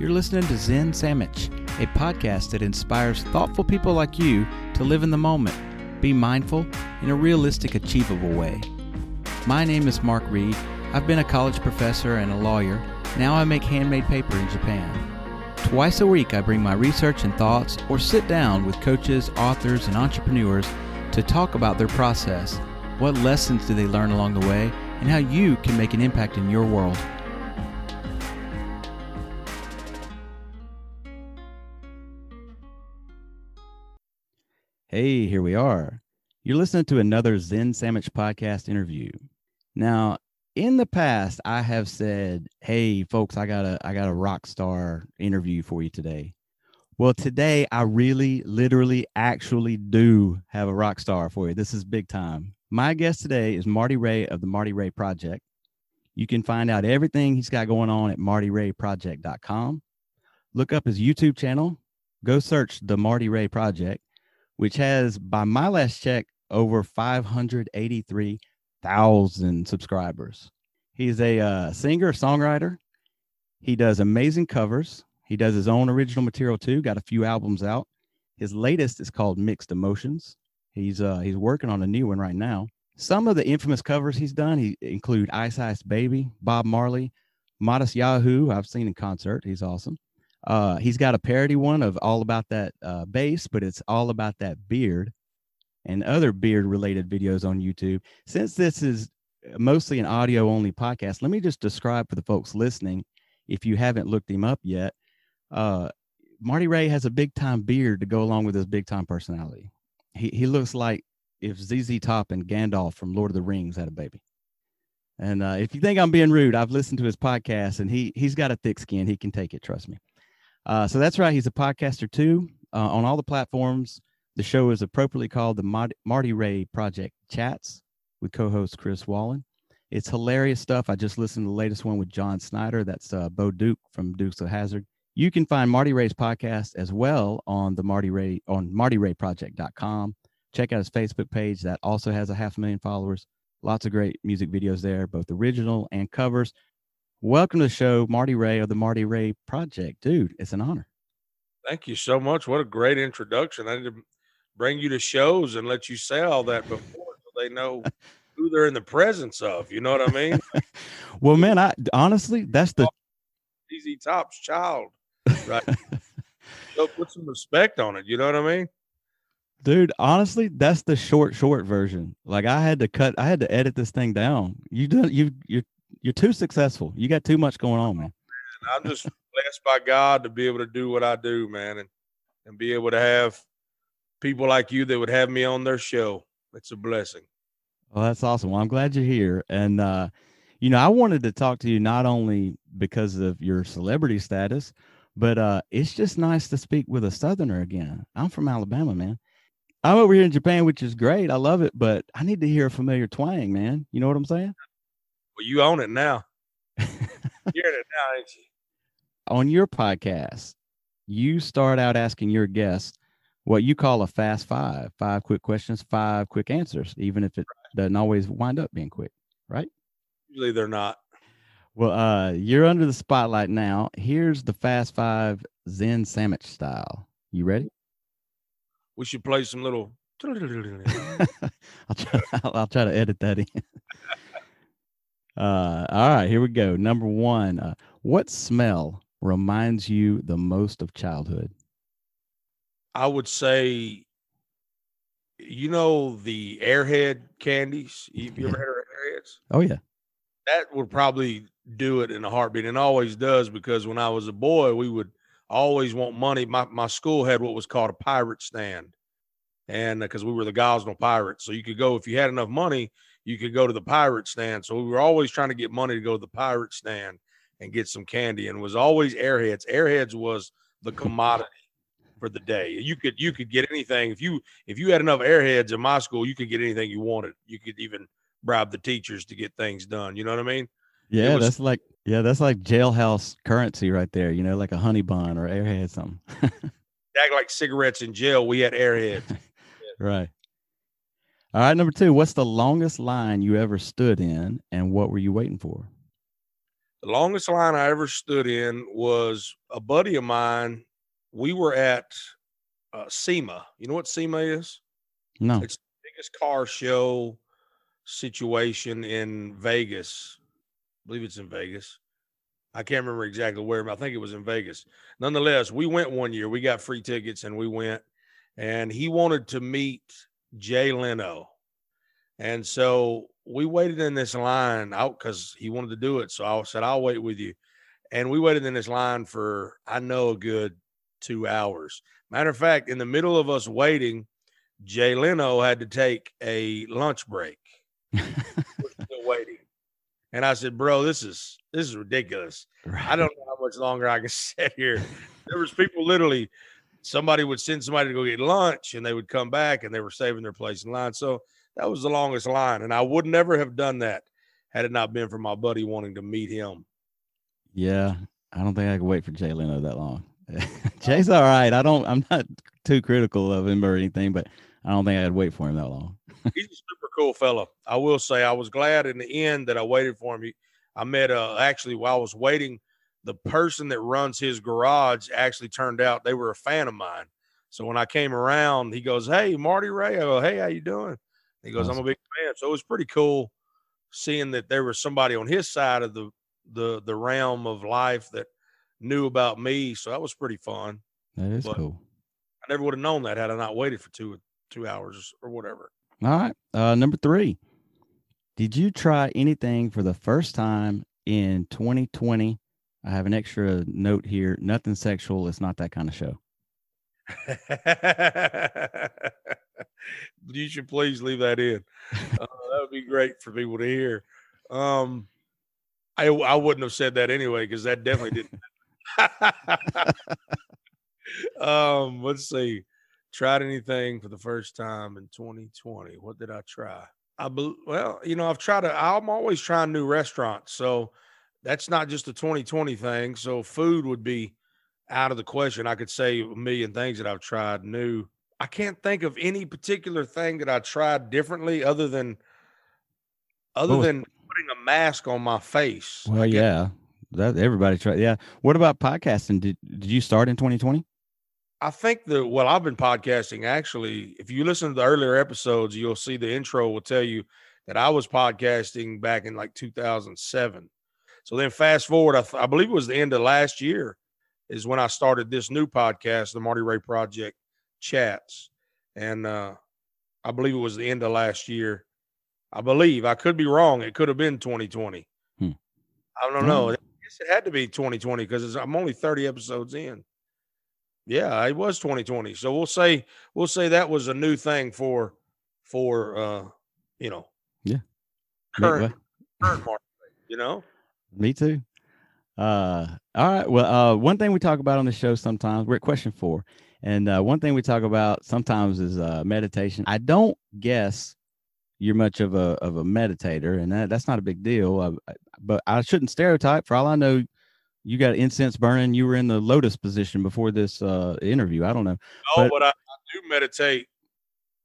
You're listening to Zen Sandwich, a podcast that inspires thoughtful people like you to live in the moment, be mindful in a realistic, achievable way. My name is Mark Reed. I've been a college professor and a lawyer. Now I make handmade paper in Japan. Twice a week, I bring my research and thoughts or sit down with coaches, authors, and entrepreneurs to talk about their process. What lessons do they learn along the way, and how you can make an impact in your world. Hey, here we are. You're listening to another Zen Sandwich podcast interview. Now, in the past, I have said, "Hey, folks, I got a I got a rock star interview for you today." Well, today I really, literally, actually do have a rock star for you. This is big time. My guest today is Marty Ray of the Marty Ray Project. You can find out everything he's got going on at martyrayproject.com. Look up his YouTube channel. Go search the Marty Ray Project, which has, by my last check, over 583,000 subscribers. He's a uh, singer, songwriter. He does amazing covers. He does his own original material too. Got a few albums out. His latest is called Mixed Emotions. He's uh he's working on a new one right now. Some of the infamous covers he's done he include Ice Ice Baby, Bob Marley, Modest Yahoo. I've seen in concert. He's awesome. Uh, he's got a parody one of all about that uh, bass, but it's all about that beard and other beard related videos on YouTube. Since this is mostly an audio only podcast, let me just describe for the folks listening, if you haven't looked him up yet. Uh, Marty Ray has a big time beard to go along with his big time personality he, he looks like if ZZ Top and Gandalf from Lord of the Rings had a baby. And uh, if you think I'm being rude, I've listened to his podcast and he he's got a thick skin. He can take it, trust me. Uh, so that's right. He's a podcaster too uh, on all the platforms. The show is appropriately called the Marty Ray Project Chats with co-host Chris Wallen. It's hilarious stuff. I just listened to the latest one with John Schneider. That's uh, Bo Duke from Dukes of Hazzard. You can find Marty Ray's podcast as well on the Marty Ray on martyrayproject.com. Check out his Facebook page that also has a half a million followers. Lots of great music videos there, both original and covers. Welcome to the show, Marty Ray of the Marty Ray Project. Dude, it's an honor. Thank you so much. What a great introduction. I need to bring you to shows and let you say all that before so they know who they're in the presence of. You know what I mean? well, man, I honestly, that's the ZZ Top's child right? so put some respect on it. You know what I mean? Dude, honestly, that's the short, short version. Like I had to cut, I had to edit this thing down. You do you you're you're too successful. You got too much going on, man. I'm just blessed by God to be able to do what I do, man, and and be able to have people like you that would have me on their show. It's a blessing. Well, that's awesome. Well, I'm glad you're here. And uh, you know, I wanted to talk to you not only because of your celebrity status, but uh, it's just nice to speak with a Southerner again. I'm from Alabama, man. I'm over here in Japan, which is great. I love it, but I need to hear a familiar twang, man. You know what I'm saying? Well, you own it now. You're in it now, ain't you? On your podcast, you start out asking your guests what you call a fast five five quick questions, five quick answers, even if it doesn't always wind up being quick, right? Usually they're not. Well, uh, you're under the spotlight now. Here's the Fast Five Zen Sandwich style. You ready? We should play some little. I'll try. I'll, I'll, try to edit that in. uh, all right, here we go. Number one. Uh, what smell reminds you the most of childhood? I would say, you know, the Airhead candies. You, you ever had Airheads? Oh yeah. That would probably do it in a heartbeat and always does because when I was a boy, we would always want money. My, my school had what was called a pirate stand. And because uh, we were the Gosnell Pirates. So you could go, if you had enough money, you could go to the pirate stand. So we were always trying to get money to go to the pirate stand and get some candy. And was always airheads. Airheads was the commodity for the day. You could you could get anything if you if you had enough airheads in my school, you could get anything you wanted. You could even bribe the teachers to get things done. You know what I mean? Yeah, was, that's like yeah, that's like jailhouse currency right there. You know, like a honey bun or airhead something. act like cigarettes in jail. We had airheads. right. All right, number two. What's the longest line you ever stood in, and what were you waiting for? The longest line I ever stood in was a buddy of mine. We were at uh, SEMA. You know what SEMA is? No. It's the biggest car show situation in Vegas. I believe it's in Vegas. I can't remember exactly where, but I think it was in Vegas. Nonetheless, we went one year. We got free tickets and we went, and he wanted to meet Jay Leno. And so we waited in this line out because he wanted to do it. So I said, I'll wait with you. And we waited in this line for, I know, a good two hours. Matter of fact, in the middle of us waiting, Jay Leno had to take a lunch break. We're still waiting. And I said, bro, this is this is ridiculous. Right. I don't know how much longer I can sit here. There was people literally, somebody would send somebody to go get lunch and they would come back and they were saving their place in line. So that was the longest line. And I would never have done that had it not been for my buddy wanting to meet him. Yeah, I don't think I could wait for Jay Leno that long. Jay's all right. I don't. I'm not too critical of him or anything, but I don't think I'd wait for him that long. He's a super cool fellow. I will say I was glad in the end that I waited for him. He, I met uh actually while I was waiting, the person that runs his garage actually turned out they were a fan of mine. So when I came around, he goes, "Hey, Marty Ray." I go, "Hey, how you doing?" He goes, "I'm a big fan." So it was pretty cool seeing that there was somebody on his side of the the the realm of life that knew about me. So that was pretty fun. That is But- cool. I never would have known that had I not waited for two two hours or whatever. All right. Uh, number three. Did you try anything for the first time in 2020? I have an extra note here. Nothing sexual. It's not that kind of show. you should please leave that in. Uh, that would be great for people to hear. Um, I I wouldn't have said that anyway because that definitely didn't. um, let's see. Tried anything for the first time in 2020? What did I try? I bel well, you know, I've tried to. I'm always trying new restaurants, so that's not just a 2020 thing. So food would be out of the question. I could say a million things that I've tried new. I can't think of any particular thing that I tried differently other than other was- than putting a mask on my face. Well, guess- yeah. That everybody tried. Yeah. What about podcasting? Did Did you start in 2020? I think the well, I've been podcasting actually. If you listen to the earlier episodes, you'll see the intro will tell you that I was podcasting back in like 2007. So then fast forward, I, th- I believe it was the end of last year is when I started this new podcast, the Marty Ray Project Chats, and uh, I believe it was the end of last year. I believe I could be wrong. It could have been 2020. Hmm. I don't know. I guess it had to be 2020 because I'm only 30 episodes in. Yeah, it was 2020. So we'll say we'll say that was a new thing for for uh you know Yeah. Current current market, you know. Me too. Uh, all right. Well, uh, one thing we talk about on the show sometimes, we're at question four. And uh, one thing we talk about sometimes is uh, meditation. I don't guess you're much of a of a meditator, and that, that's not a big deal. Uh, I- but I shouldn't stereotype. For all I know, you got incense burning. You were in the lotus position before this uh, interview. I don't know. Oh, But- but, I, I do meditate,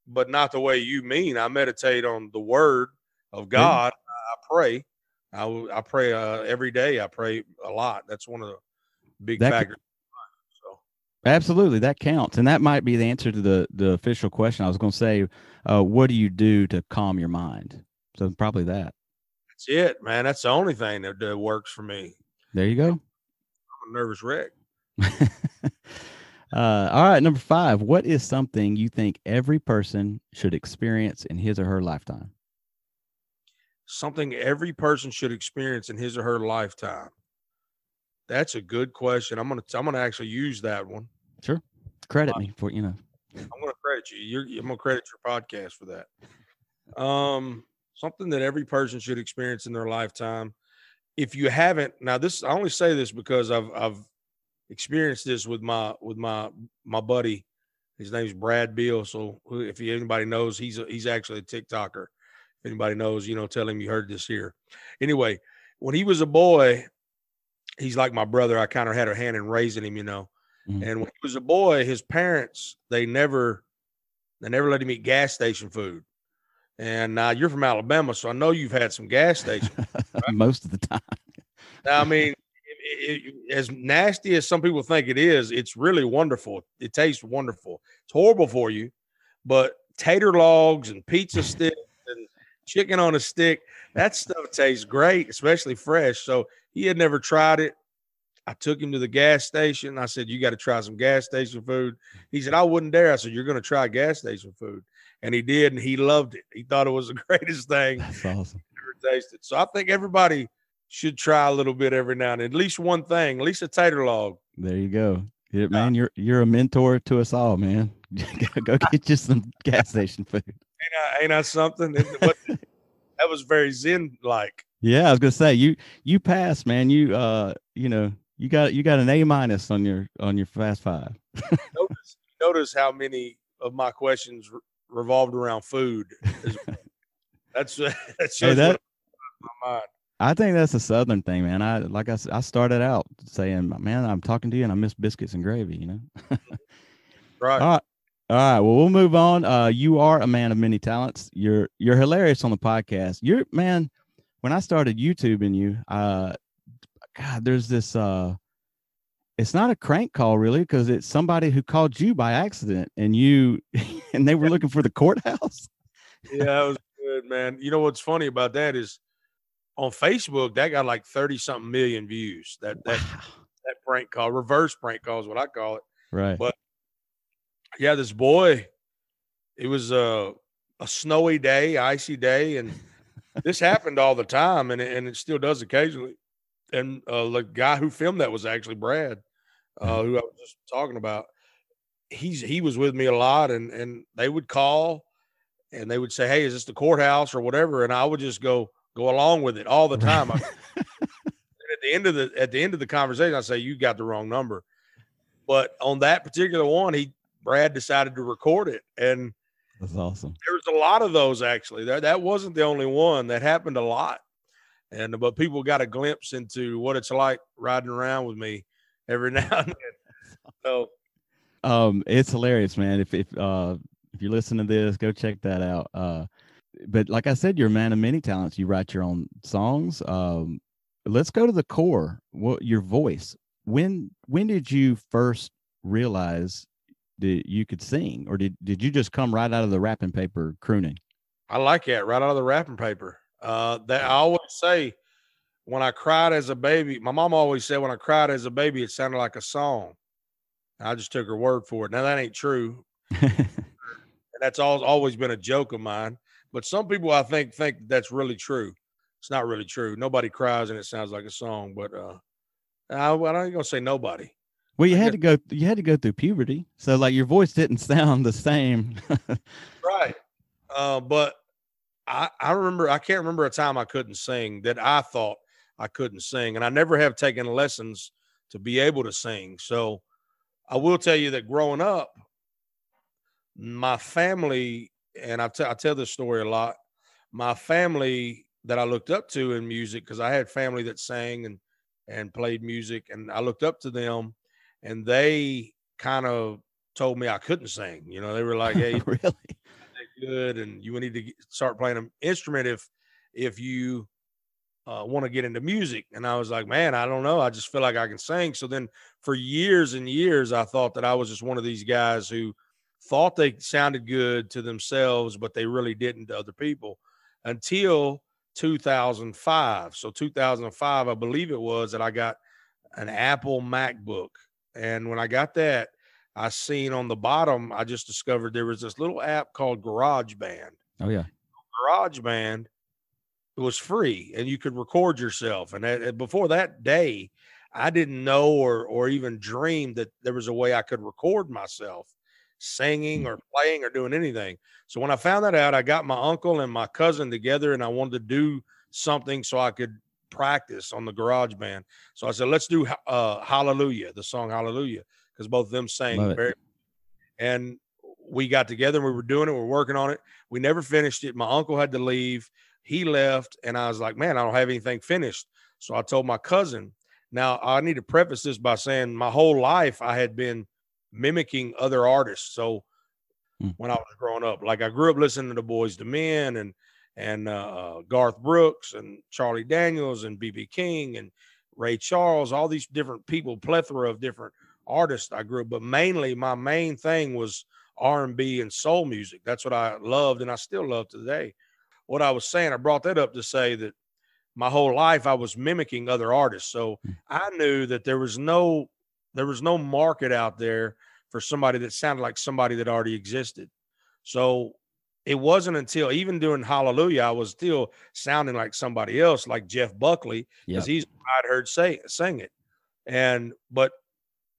but not the way you mean. I meditate on the word of God. I pray. I I pray uh, every day. I pray a lot. That's one of the big That could- factors. So Absolutely, that counts, and that might be the answer to the the official question. I was going to say, uh, what do you do to calm your mind? So probably that. that's it, man. That's the only thing that, that works for me. There you go. I'm a nervous wreck. uh, all right, number five. What is something you think every person should experience in his or her lifetime? Something every person should experience in his or her lifetime? That's a good question. I'm gonna I'm gonna actually use that one. Sure, credit me for you know. I'm gonna credit you. You're, I'm gonna credit your podcast for that. Um, something that every person should experience in their lifetime. If you haven't, now this I only say this because I've I've experienced this with my with my my buddy. His name's Brad Beal. So if anybody knows, he's a, he's actually a TikToker. Anybody knows, you know, tell him you heard this here. Anyway, when he was a boy, he's like my brother. I kind of had a hand in raising him, you know. Mhm. And when he was a boy, his parents they never they never let him eat gas station food. And now you're from Alabama, so I know you've had some gas station. Most of the time. now, I mean, it, it, as nasty as some people think it is, it's really wonderful. It tastes wonderful. It's horrible for you, but tater logs and pizza sticks chicken on a stick, that stuff tastes great, especially fresh. So he had never tried it. I took him to the gas station. I said, You got to try some gas station food. He said, I wouldn't dare. I said, You're going to try gas station food. And he did, and he loved it. He thought it was the greatest thing. That's awesome. Ever tasted. So I think everybody should try a little bit every now and then. At least one thing, at least a tater log. There you go. Yeah, man, you're you're a mentor to us all, man. go get you some gas station food. Ain't I, ain't I something? that was very zen like. Yeah, I was gonna say you you passed, man. You uh you know you got you got an A minus on your on your fast five. notice notice how many of my questions re- revolved around food. that's that's hey, that, my mind. I think that's a southern thing, man. I like I I started out saying, man, I'm talking to you and I miss biscuits and gravy, you know. right. All right. All right. Well, we'll move on. Uh, you are a man of many talents. You're you're hilarious on the podcast. You're man. When I started YouTubing you, uh, God, there's this. Uh, it's not a crank call really, because it's somebody who called you by accident, and you, and they were looking for the courthouse. yeah, that was good, man. You know what's funny about that is on Facebook, that got like 30 something million views. That that wow. that prank call, reverse prank call is what I call it. Right. But yeah, this boy, it was a a snowy day, icy day, and this happened all the time, and and it still does occasionally. And uh, the guy who filmed that was actually Brad, uh, mm-hmm. who I was just talking about. He's he was with me a lot, and and they would call, and they would say, "Hey, is this the courthouse or whatever?" And I would just go, go along with it all the time. at the end of the at the end of the conversation, I say you got the wrong number. But on that particular one, he Brad decided to record it, and that's awesome. There was a lot of those actually. That that wasn't the only one. That happened a lot, and but people got a glimpse into what it's like riding around with me every now and then. So, um, it's hilarious, man. If if uh if you listen to this, go check that out. Uh, but like I said, you're a man of many talents. You write your own songs. Um, let's go to the core. What your voice? When when did you first realize that you could sing, or did did you just come right out of the wrapping paper crooning? I like that right out of the wrapping paper. Uh, that I always say when I cried as a baby. My mom always said when I cried as a baby, it sounded like a song. I just took her word for it. Now that ain't true. and that's all, always been a joke of mine. But some people I think think that's really true. It's not really true. Nobody cries and it sounds like a song. But uh, I, I ain't gonna say nobody. Well, you had to go. You had to go through puberty, so like your voice didn't sound the same. right. Uh, but I I remember I can't remember a time I couldn't sing that I thought I couldn't sing, and I never have taken lessons to be able to sing. So I will tell you that growing up, my family and I, t- I tell this story a lot. My family that I looked up to in music, because I had family that sang and and played music, and I looked up to them, and they kind of told me I couldn't sing. You know, they were like, "Hey, really good, and you need to start playing an instrument if if you uh, want to get into music." And I was like, "Man, I don't know. I just feel like I can sing." So then, for years and years, I thought that I was just one of these guys who thought they sounded good to themselves, but they really didn't to other people until 2005. So 2005, I believe it was that I got an Apple MacBook. And when I got that, I seen on the bottom, I just discovered there was this little app called GarageBand. Oh yeah. GarageBand was free and you could record yourself. And that, before that day, I didn't know or or even dream that there was a way I could record myself singing mm. or playing or doing anything. So when I found that out, I got my uncle and my cousin together and I wanted to do something so I could practice on the garage band. So I said, let's do uh, Hallelujah, the song Hallelujah, because both of them sang very and we got together and we were doing it, we are working on it. We never finished it. My uncle had to leave. He left, and I was like, man, I don't have anything finished. So I told my cousin. Now I need to preface this by saying my whole life I had been mimicking other artists. So hmm. when I was growing up, like I grew up listening to the Boyz II Men and and uh, uh, Garth Brooks and Charlie Daniels and BB King and Ray Charles, all these different people, plethora of different artists I grew up, but mainly my main thing was R&B and soul music. That's what I loved and I still love today. What I was saying, I brought that up to say that my whole life I was mimicking other artists. So Hmm. I knew that there was no there was no market out there for somebody that sounded like somebody that already existed. So it wasn't until even during Hallelujah, I was still sounding like somebody else, like Jeff Buckley, Yep. because he's I'd heard say sing it. And but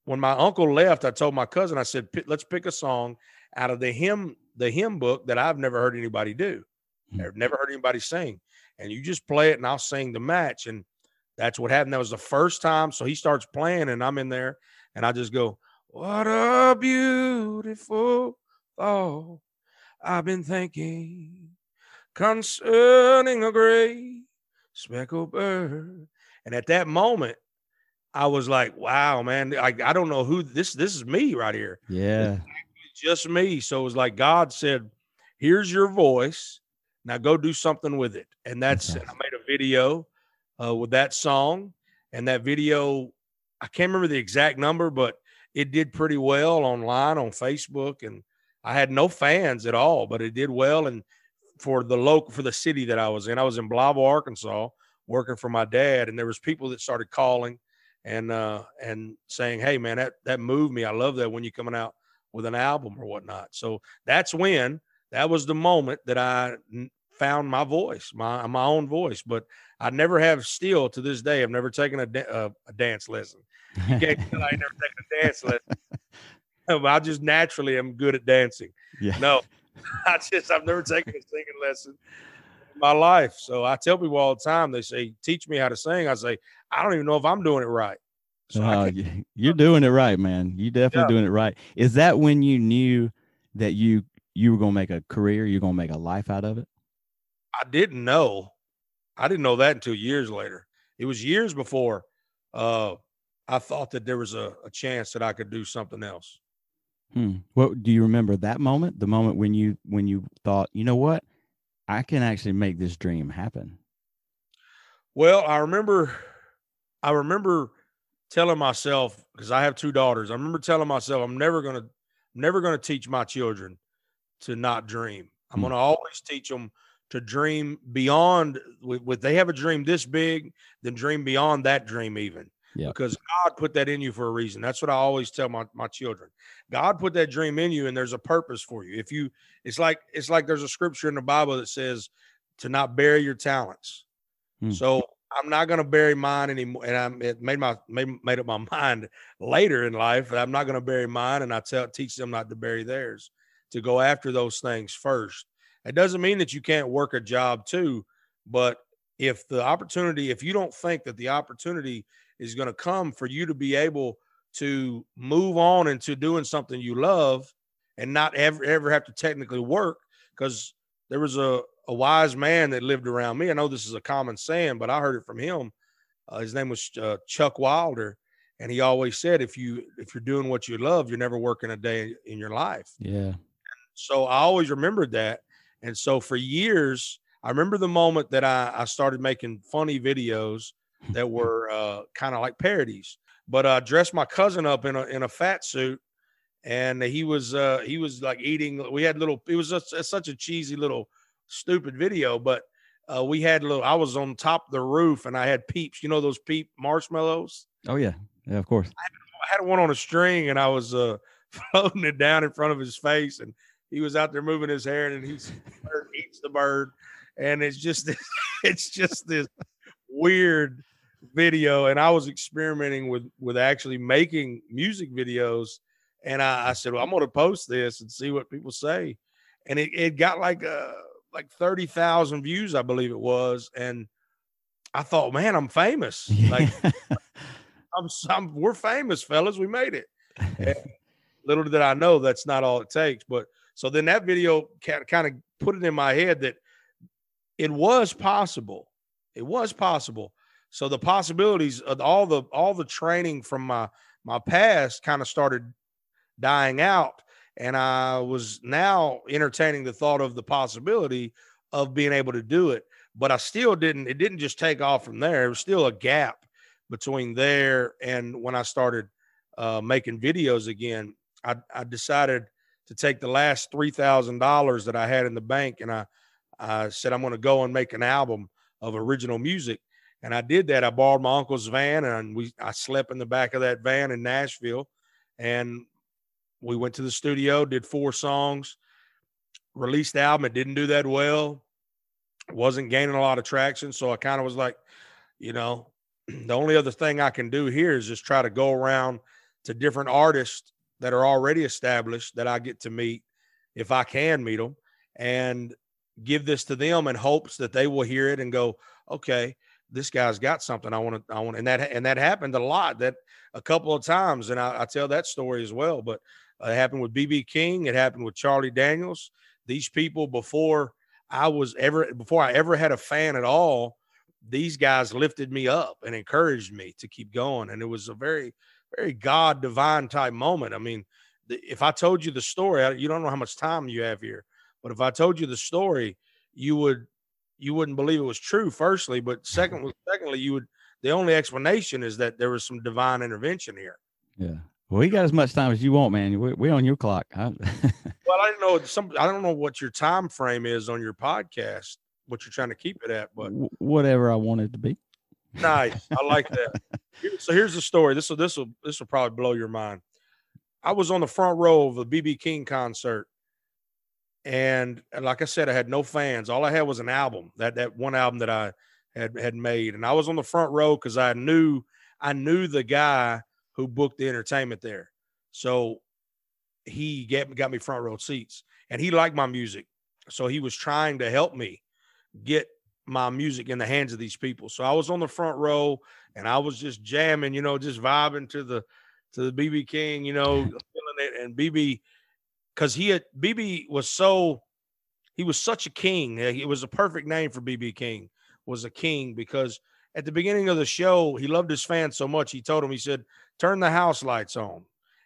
when my uncle left, I told my cousin, I said, let's pick a song out of the hymn, the hymn book that I've never heard anybody do. Hmm. I've never heard anybody sing. And you just play it and I'll sing the match. And that's what happened. That was the first time. So he starts playing and I'm in there and I just go, What a beautiful thought I've been thinking concerning a gray speckled bird. And at that moment, I was like, wow, man, I, I don't know who this this is me right here. Yeah. Just me. So it was like God said, here's your voice. Now go do something with it. And that's and I made a video uh, with that song. And that video, I can't remember the exact number, but it did pretty well online on Facebook. And I had no fans at all, but it did well. And for the local for the city that I was in, I was in Blythe, Arkansas, working for my dad, and there was people that started calling and uh and saying, Hey man, that that moved me. I love that when you're coming out with an album or whatnot. So that's when that was the moment that I found my voice, my my own voice. But I never have still to this day. I've never taken a, da- uh, a dance lesson. You can't tell I never taken a dance lesson. I just naturally am good at dancing. yeah. No, I just I've never taken a singing lesson in my life. So I tell people all the time. They say, "Teach me how to sing." I say, "I don't even know if I'm doing it right." So y- you're doing it right, man. You definitely Yeah. doing it right. Is that when you knew that you you were gonna make a career, you're gonna make a life out of it? I didn't know. I didn't know that until years later. It was years before uh, I thought that there was a, a chance that I could do something else. Hmm. What do you remember that moment? The moment when you when you thought, you know what, I can actually make this dream happen. Well, I remember, I remember telling myself because I have two daughters. I remember telling myself, I'm never gonna, never gonna teach my children to not dream. I'm Hmm. gonna always teach them to dream beyond. With, with they have a dream this big, then dream beyond that dream even. Because God put that in you for a reason. That's what I always tell my my children. God put that dream in you, and there's a purpose for you. If you, it's like it's like there's a scripture in the Bible that says to not bury your talents. Hmm. So I'm not going to bury mine anymore. And I'm it made my made, made up my mind later in life. that I'm not going to bury mine, and I tell teach them not to bury theirs, to go after those things first. It doesn't mean that you can't work a job too, but if the opportunity, if you don't think that the opportunity is going to come for you to be able to move on into doing something you love and not ever ever have to technically work, because there was a a wise man that lived around me. I know this is a common saying, but I heard it from him. Uh, his name was uh, Chuck Wilder, and he always said, "If you if you're doing what you love, you're never working a day in your life." Yeah. So I always remembered that, and so for years, I remember the moment that I, I started making funny videos that were uh, kind of like parodies. But I dressed my cousin up in a in a fat suit, and he was uh, he was like eating. We had little. It was just, such a cheesy little stupid video, but uh, we had little. I was on top of the roof, and I had peeps. You know those peep marshmallows. Oh yeah. Yeah, of course. I had one on a string, and I was uh, floating it down in front of his face, and he was out there moving his hair, and he's bird eats the bird, and it's just this, it's just this weird video, and I was experimenting with with actually making music videos, and I, I said, well, I'm going to post this and see what people say, and it, it got like uh like thirty thousand views, I believe it was, and I thought, man, I'm famous, like I'm, I'm we're famous, fellas, we made it. And little did I know that's not all it takes. But so then that video kind of put it in my head that it was possible. It was possible. So the possibilities of all the all the training from my my past kind of started dying out, and I was now entertaining the thought of the possibility of being able to do it. But I still didn't. It didn't just take off from there. It was still a gap between there and when I started uh, making videos again, I, I decided to take the last three thousand dollars that I had in the bank, and I I said I'm going to go and make an album of original music. And I did that. I borrowed my uncle's van, and we I slept in the back of that van in Nashville, and we went to the studio, did four songs, released the album. It didn't do that well, wasn't gaining a lot of traction. So I kind of was like, you know, the only other thing I can do here is just try to go around to different artists that are already established that I get to meet if I can meet them and give this to them in hopes that they will hear it and go, okay, this guy's got something I want to, I want, and that, and that happened a lot that a couple of times. And I, I tell that story as well, but uh, it happened with BB King. It happened with Charlie Daniels. These people before I was ever, before I ever had a fan at all, these guys lifted me up and encouraged me to keep going. And it was a very, very God divine type moment. I mean, the, if I told you the story, you don't know how much time you have here, but if I told you the story, you would you wouldn't believe it was true. Firstly, but second, secondly, you would. The only explanation is that there was some divine intervention here. Yeah. Well, you got as much time as you want, man. We're, we on your clock. well, I don't know. Some I don't know what your time frame is on your podcast. What you're trying to keep it at, but whatever I want it to be. Nice. I like that. so here's the story. This will this will this will probably blow your mind. I was on the front row of a BB King concert. And, like I said, I had no fans. All I had was an album, that that one album that I had had made. And I was on the front row because I knew I knew the guy who booked the entertainment there. So he get, got me front row seats and he liked my music. So he was trying to help me get my music in the hands of these people. So I was on the front row and I was just jamming, you know, just vibing to the to the BB King, you know, feeling it. And BB, because he had BB was so he was such a king. It was a perfect name for BB King. Was a king because at the beginning of the show, he loved his fans so much. He told him, he said, "Turn the house lights on,"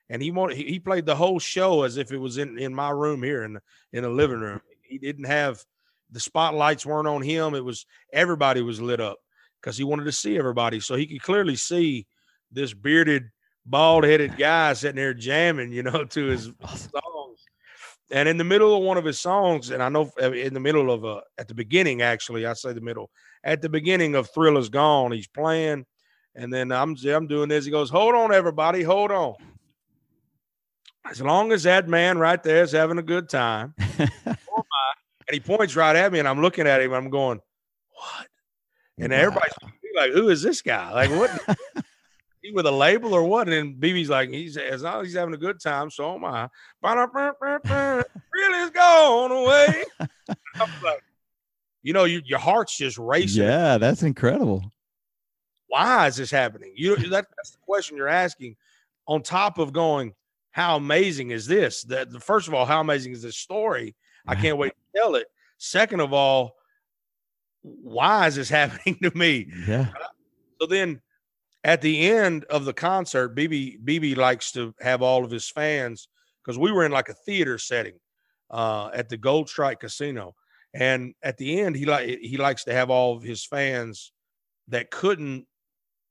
and he wanted he, played the whole show as if it was in in my room here in in the living room. He didn't have the spotlights weren't on him. It was everybody was lit up because he wanted to see everybody. So he could clearly see this bearded, bald headed guy sitting there jamming, you know, to his songs. And in the middle of one of his songs, and I know uh, in the middle of uh, at the beginning, actually, I say the middle, at the beginning of Thrill Gone, he's playing. And then I'm, I'm doing this. He goes, Hold on, everybody, hold on. As long as that man right there is having a good time, and he points right at me, and I'm looking at him. I'm going, "What?" And wow. everybody's like, "Who is this guy? Like, what? he with a label or what?" And then BB's like, "He's as long as he's having a good time, so am I." Really is gone away. like, you know, you, your heart's just racing. Yeah, that's incredible. Why is this happening? You that, that's the question you're asking. On top of going, how amazing is this? That the first of all, how amazing is this story? I can't wait to tell it. Second of all, why is this happening to me? Yeah. So then at the end of the concert, BB BB likes to have all of his fans because we were in like a theater setting uh, at the Gold Strike Casino. And at the end, he like he likes to have all of his fans that couldn't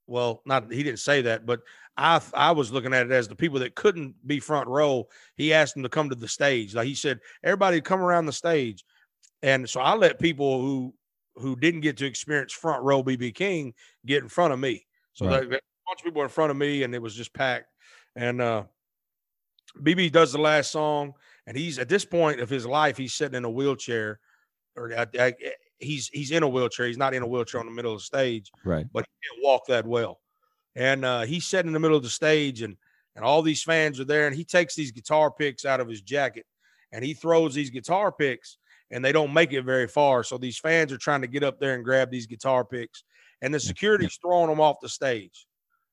well, not he didn't say that, but I I was looking at it as the people that couldn't be front row. He asked them to come to the stage. Like he said, everybody come around the stage, and so I let people who who didn't get to experience front row BB King get in front of me. So right. a bunch of people in front of me, and it was just packed. And uh, BB does the last song, and he's at this point of his life, he's sitting in a wheelchair, or I, I, he's he's in a wheelchair. He's not in a wheelchair on the middle of the stage, right? But he can't walk that well. And uh, he's sitting in the middle of the stage, and and all these fans are there, and he takes these guitar picks out of his jacket, and he throws these guitar picks, and they don't make it very far. So these fans are trying to get up there and grab these guitar picks, and the security's throwing them off the stage.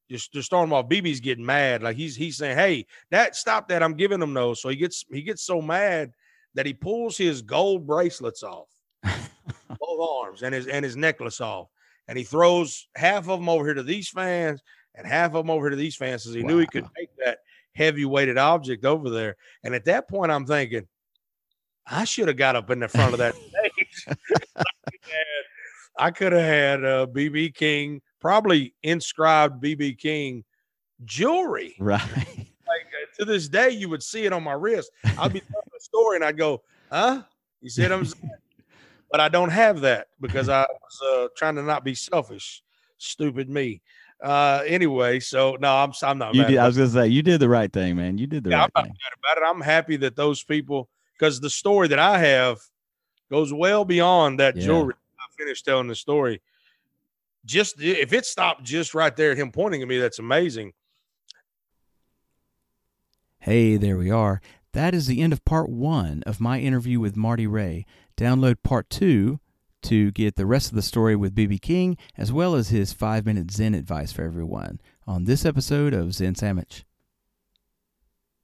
Just, just throwing them off. BB's getting mad. Like he's he's saying, Hey, that stop that. I'm giving them those. So he gets he gets so mad that he pulls his gold bracelets off both arms and his and his necklace off, and he throws half of them over here to these fans and half of them over here to these fans because he wow. knew he could take that heavy weighted object over there. And at that point, I'm thinking, I should have got up in the front of that stage. I could have had uh, BB King probably inscribed BB King jewelry. Right. Like uh, to this day, you would see it on my wrist. I'd be telling a story and I'd go, huh? You see what I'm saying? but I don't have that because I was uh, trying to not be selfish. Stupid me. Uh, anyway, so no, I'm I'm not. You mad did. I was gonna say you did the right thing, man. You did the yeah, I'm right not thing. about it. I'm happy that those people, because the story that I have goes well beyond that Yeah. jewelry. I finished telling the story. Just if it stopped just right there at him pointing at me, that's amazing. Hey, there we are. That is the end of part one of my interview with Marty Ray. Download part two to get the rest of the story with BB King, as well as his five minute Zen advice for everyone on this episode of Zen Sandwich.